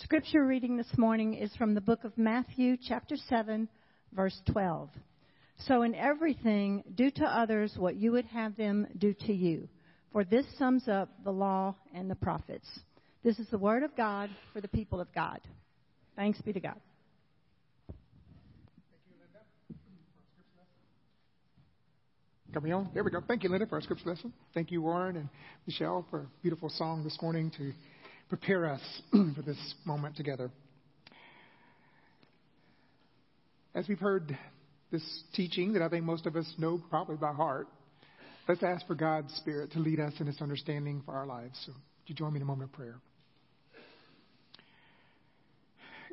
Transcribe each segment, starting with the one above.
Scripture reading this morning is from the book of Matthew, chapter 7, verse 12. So, in everything, do to others what you would have them do to you, for this sums up the law and the prophets. This is the word of God for the people of God. Thanks be to God. Thank you, Linda. Coming on. There we go. Thank you, Linda, for our scripture lesson. Thank you, Warren and Michelle, for a beautiful song this morning to prepare us for this moment together. As we've heard this teaching that I think most of us know probably by heart, let's ask for God's Spirit to lead us in this understanding for our lives. So, would you join me in a moment of prayer?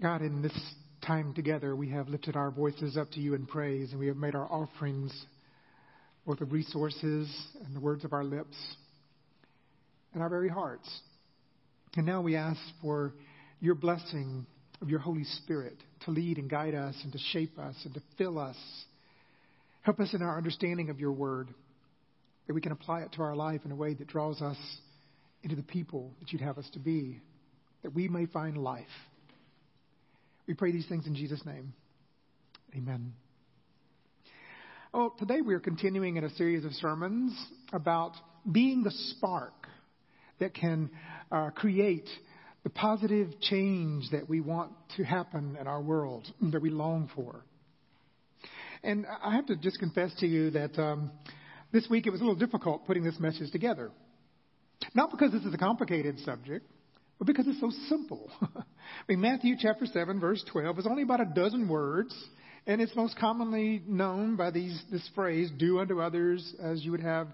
God, in this time together, we have lifted our voices up to you in praise, and we have made our offerings both of resources and the words of our lips and our very hearts. And now we ask for your blessing of your Holy Spirit to lead and guide us and to shape us and to fill us. Help us in our understanding of your word, that we can apply it to our life in a way that draws us into the people that you'd have us to be, that we may find life. We pray these things in Jesus' name. Amen. Well, today we are continuing in a series of sermons about being the spark that can uh, create the positive change that we want to happen in our world, that we long for. And I have to just confess to you that um, this week it was a little difficult putting this message together. Not because this is a complicated subject, but because it's so simple. I mean, Matthew chapter 7, verse 12 is only about a dozen words and it's most commonly known by these, this phrase, do unto others as you would have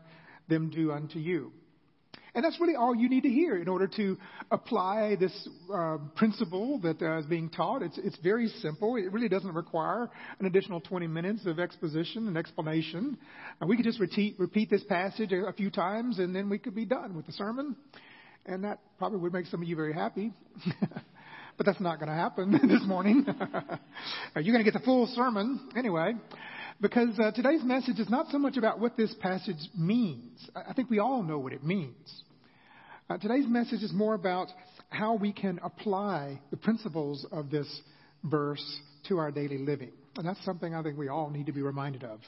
them do unto you. And that's really all you need to hear in order to apply this uh, principle that uh, is being taught. It's, it's very simple. It really doesn't require an additional 20 minutes of exposition and explanation. Uh, we could just repeat, repeat this passage a, a few times and then we could be done with the sermon. And that probably would make some of you very happy. but that's not going to happen this morning. You're going to get the full sermon anyway, because uh, today's message is not so much about what this passage means. I think we all know what it means. Uh, today's message is more about how we can apply the principles of this verse to our daily living. And that's something I think we all need to be reminded of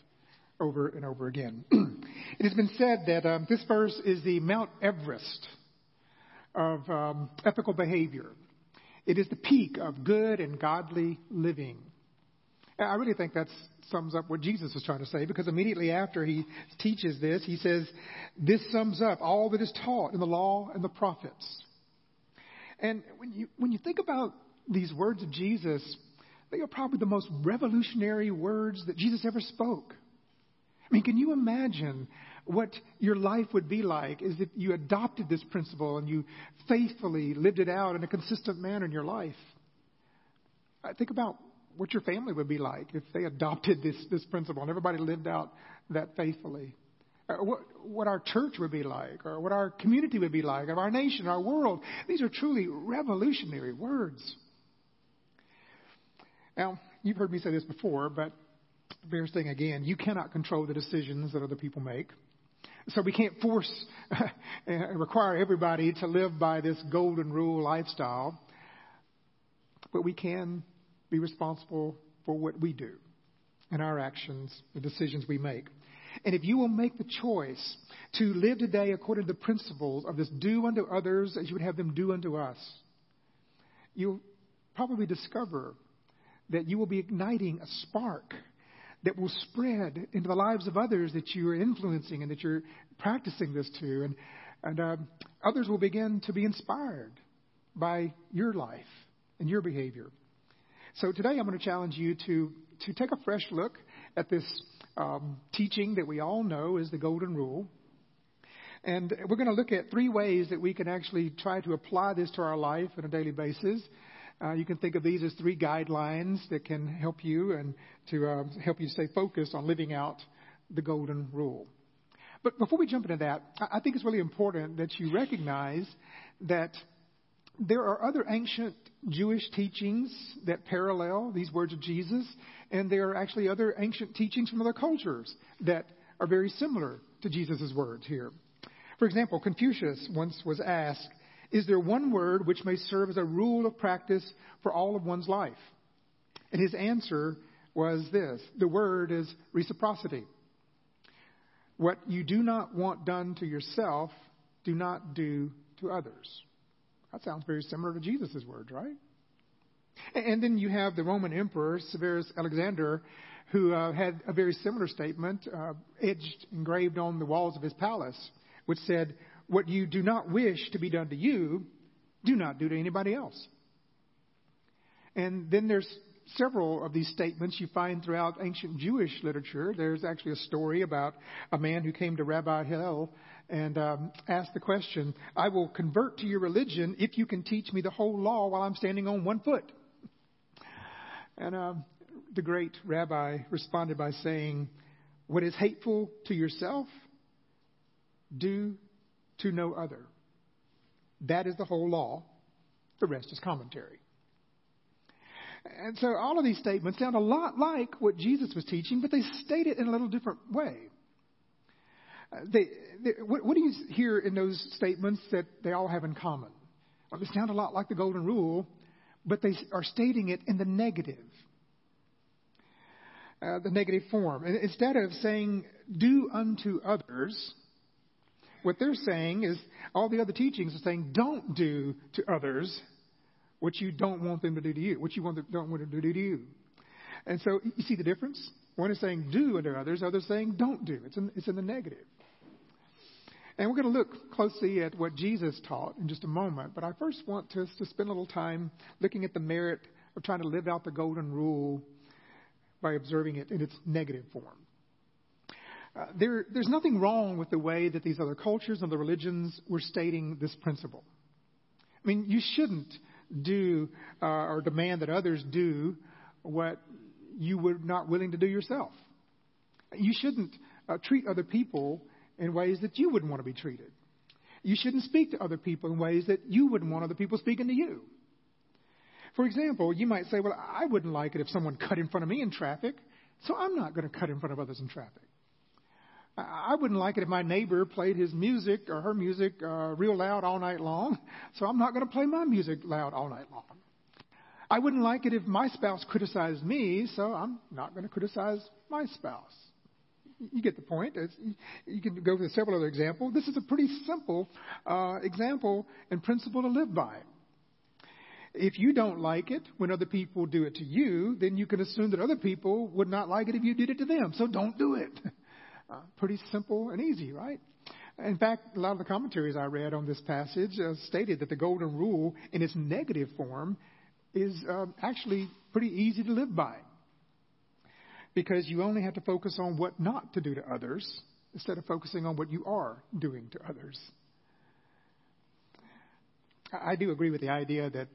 over and over again. it has been said that um, this verse is the Mount Everest of um, ethical behavior. It is the peak of good and godly living. I really think that sums up what Jesus was trying to say because immediately after he teaches this, he says, This sums up all that is taught in the law and the prophets. And when you, when you think about these words of Jesus, they are probably the most revolutionary words that Jesus ever spoke. I mean, can you imagine what your life would be like if you adopted this principle and you faithfully lived it out in a consistent manner in your life. Think about what your family would be like if they adopted this, this principle and everybody lived out that faithfully. Uh, what, what our church would be like, or what our community would be like, of our nation, our world. These are truly revolutionary words. Now, you've heard me say this before, but bears saying again, you cannot control the decisions that other people make. So we can't force and require everybody to live by this golden rule lifestyle, but we can be responsible for what we do and our actions, the decisions we make. And if you will make the choice to live today according to the principles of this do unto others as you would have them do unto us, you'll probably discover that you will be igniting a spark that will spread into the lives of others that you are influencing and that you're practicing this to. And, and uh, others will begin to be inspired by your life and your behavior. So today I'm going to challenge you to, to take a fresh look at this um, teaching that we all know is the Golden Rule. And we're going to look at three ways that we can actually try to apply this to our life on a daily basis. Uh, you can think of these as three guidelines that can help you and to uh, help you stay focused on living out the golden rule. But before we jump into that, I think it's really important that you recognize that there are other ancient Jewish teachings that parallel these words of Jesus, and there are actually other ancient teachings from other cultures that are very similar to Jesus' words here. For example, Confucius once was asked Is there one word which may serve as a rule of practice for all of one's life? And his answer was this the word is reciprocity. What you do not want done to yourself, do not do to others. That sounds very similar to Jesus' words, right? And then you have the Roman Emperor, Severus Alexander, who uh, had a very similar statement uh, engraved on the walls of his palace, which said, What you do not wish to be done to you, do not do to anybody else. And then there's several of these statements you find throughout ancient Jewish literature. There's actually a story about a man who came to Rabbi Hillel and um, asked the question, I will convert to your religion if you can teach me the whole law while I'm standing on one foot. And um, the great rabbi responded by saying, What is hateful to yourself, do to no other. That is the whole law. The rest is commentary. And so all of these statements sound a lot like what Jesus was teaching, but they state it in a little different way. Uh, they, they, what, what, do you hear in those statements that they all have in common? Well, they sound a lot like the Golden Rule, but they are stating it in the negative uh, the negative form. Instead of saying, do unto others, what they're saying is, all the other teachings are saying, don't do to others what you don't want them to do to you, what you want them, don't want them to do to you. And so you see the difference? One is saying do unto others, others saying don't do. It's in, it's in the negative. And we're going to look closely at what Jesus taught in just a moment. But I first want to, to spend a little time looking at the merit of trying to live out the golden rule by observing it in its negative form. Uh, there, there's nothing wrong with the way that these other cultures and the religions were stating this principle. I mean, you shouldn't do uh, or demand that others do what you were not willing to do yourself. You shouldn't uh, treat other people in ways that you wouldn't want to be treated. You shouldn't speak to other people in ways that you wouldn't want other people speaking to you. For example, you might say, well, I wouldn't like it if someone cut in front of me in traffic, so I'm not going to cut in front of others in traffic. I wouldn't like it if my neighbor played his music or her music uh, real loud all night long, so I'm not going to play my music loud all night long. I wouldn't like it if my spouse criticized me, so I'm not going to criticize my spouse. You get the point. It's, you can go to several other examples. This is a pretty simple uh, example and principle to live by. If you don't like it when other people do it to you, then you can assume that other people would not like it if you did it to them. So don't do it. Uh, pretty simple and easy, right? In fact, a lot of the commentaries I read on this passage uh, stated that the golden rule in its negative form is uh, actually pretty easy to live by. Because you only have to focus on what not to do to others instead of focusing on what you are doing to others. I do agree with the idea that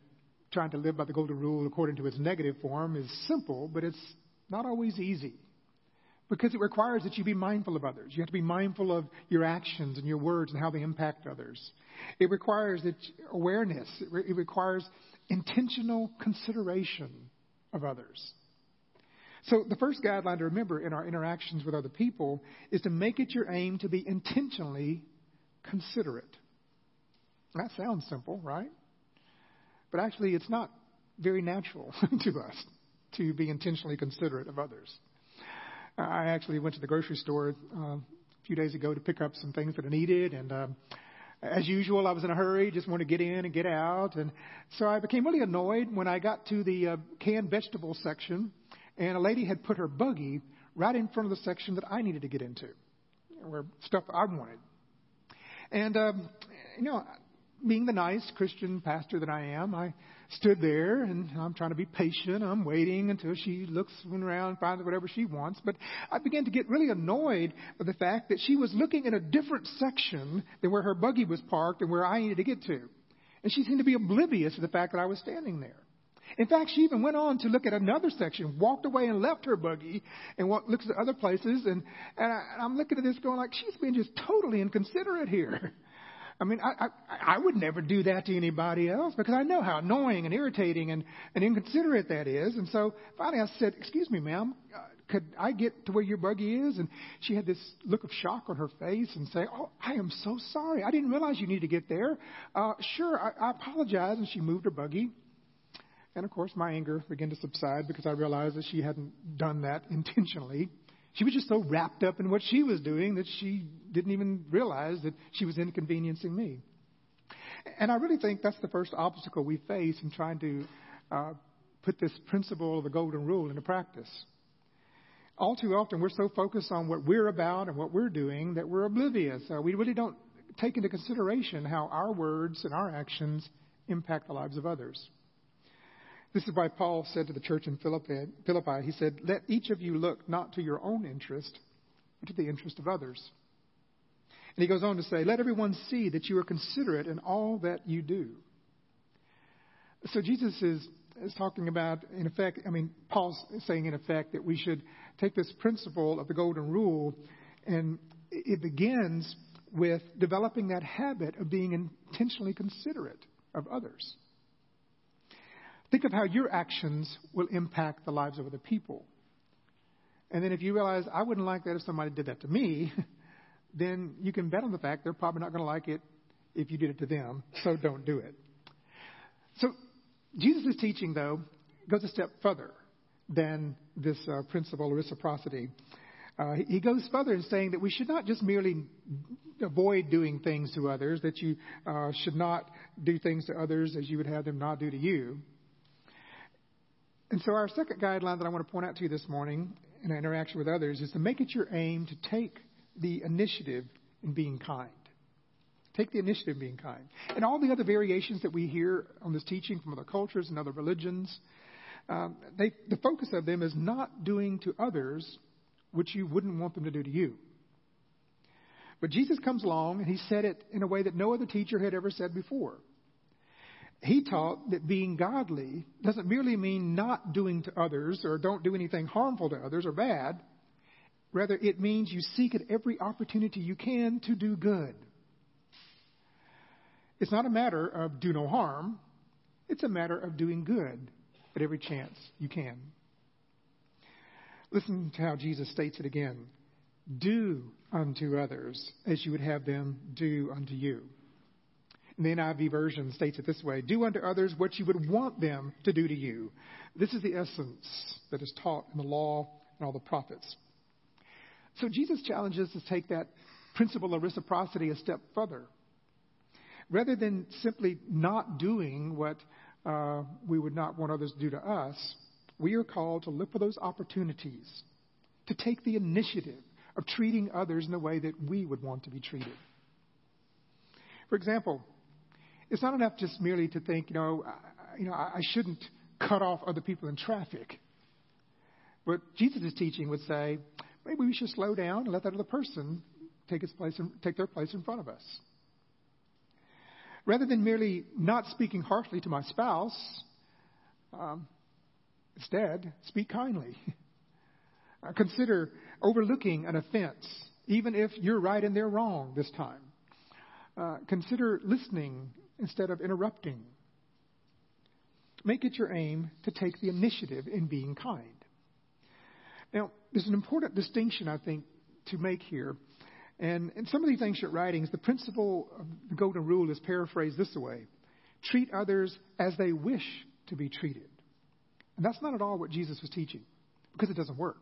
trying to live by the golden rule according to its negative form is simple, but it's not always easy. Because it requires that you be mindful of others. You have to be mindful of your actions and your words and how they impact others. It requires that awareness. It, re- it requires intentional consideration of others. So the first guideline to remember in our interactions with other people is to make it your aim to be intentionally considerate. That sounds simple, right? But actually, it's not very natural to us to be intentionally considerate of others. I actually went to the grocery store uh, a few days ago to pick up some things that I needed, and um, as usual, I was in a hurry, just wanted to get in and get out, and so I became really annoyed when I got to the uh, canned vegetable section, and a lady had put her buggy right in front of the section that I needed to get into, where stuff I wanted. And um, you know, being the nice Christian pastor that I am, I stood there and I'm trying to be patient. I'm waiting until she looks around, finds whatever she wants. But I began to get really annoyed with the fact that she was looking in a different section than where her buggy was parked and where I needed to get to. And she seemed to be oblivious to the fact that I was standing there. In fact, she even went on to look at another section, walked away and left her buggy, and walked, looks at other places. And, and, I, and I'm looking at this going like, she's being just totally inconsiderate here. I mean, I, I, I would never do that to anybody else because I know how annoying and irritating and, and inconsiderate that is. And so finally I said, Excuse me, ma'am, uh, could I get to where your buggy is? And she had this look of shock on her face and say, Oh, I am so sorry. I didn't realize you needed to get there. Uh, sure, I, I apologize. And she moved her buggy. And of course, my anger began to subside because I realized that she hadn't done that intentionally. She was just so wrapped up in what she was doing that she didn't even realize that she was inconveniencing me. And I really think that's the first obstacle we face in trying to uh, put this principle of the golden rule into practice. All too often, we're so focused on what we're about and what we're doing that we're oblivious. Uh, we really don't take into consideration how our words and our actions impact the lives of others. This is why Paul said to the church in Philippi, he said, Let each of you look not to your own interest, but to the interest of others. And he goes on to say, Let everyone see that you are considerate in all that you do. So Jesus is, is talking about, in effect, I mean, Paul's saying, in effect, that we should take this principle of the golden rule, and it begins with developing that habit of being intentionally considerate of others. Think of how your actions will impact the lives of other people. And then if you realize, I wouldn't like that if somebody did that to me, then you can bet on the fact they're probably not going to like it if you did it to them, so don't do it. So Jesus' teaching, though, goes a step further than this uh, principle of reciprocity. Uh, he goes further in saying that we should not just merely avoid doing things to others, that you uh, should not do things to others as you would have them not do to you. And so, our second guideline that I want to point out to you this morning in our interaction with others is to make it your aim to take the initiative in being kind. Take the initiative in being kind. And all the other variations that we hear on this teaching from other cultures and other religions, um, they, the focus of them is not doing to others what you wouldn't want them to do to you. But Jesus comes along and he said it in a way that no other teacher had ever said before. He taught that being godly doesn't merely mean not doing to others or don't do anything harmful to others or bad. Rather, it means you seek at every opportunity you can to do good. It's not a matter of do no harm, it's a matter of doing good at every chance you can. Listen to how Jesus states it again Do unto others as you would have them do unto you. The NIV version states it this way Do unto others what you would want them to do to you. This is the essence that is taught in the law and all the prophets. So Jesus challenges us to take that principle of reciprocity a step further. Rather than simply not doing what uh, we would not want others to do to us, we are called to look for those opportunities, to take the initiative of treating others in the way that we would want to be treated. For example, it's not enough just merely to think, you know, I, you know, I shouldn't cut off other people in traffic. But Jesus' teaching would say, maybe we should slow down and let that other person take, its place in, take their place in front of us. Rather than merely not speaking harshly to my spouse, um, instead, speak kindly. uh, consider overlooking an offense, even if you're right and they're wrong this time. Uh, consider listening instead of interrupting. Make it your aim to take the initiative in being kind. Now, there's an important distinction, I think, to make here. And in some of these ancient writings, the principle of the Golden Rule is paraphrased this way treat others as they wish to be treated. And that's not at all what Jesus was teaching, because it doesn't work.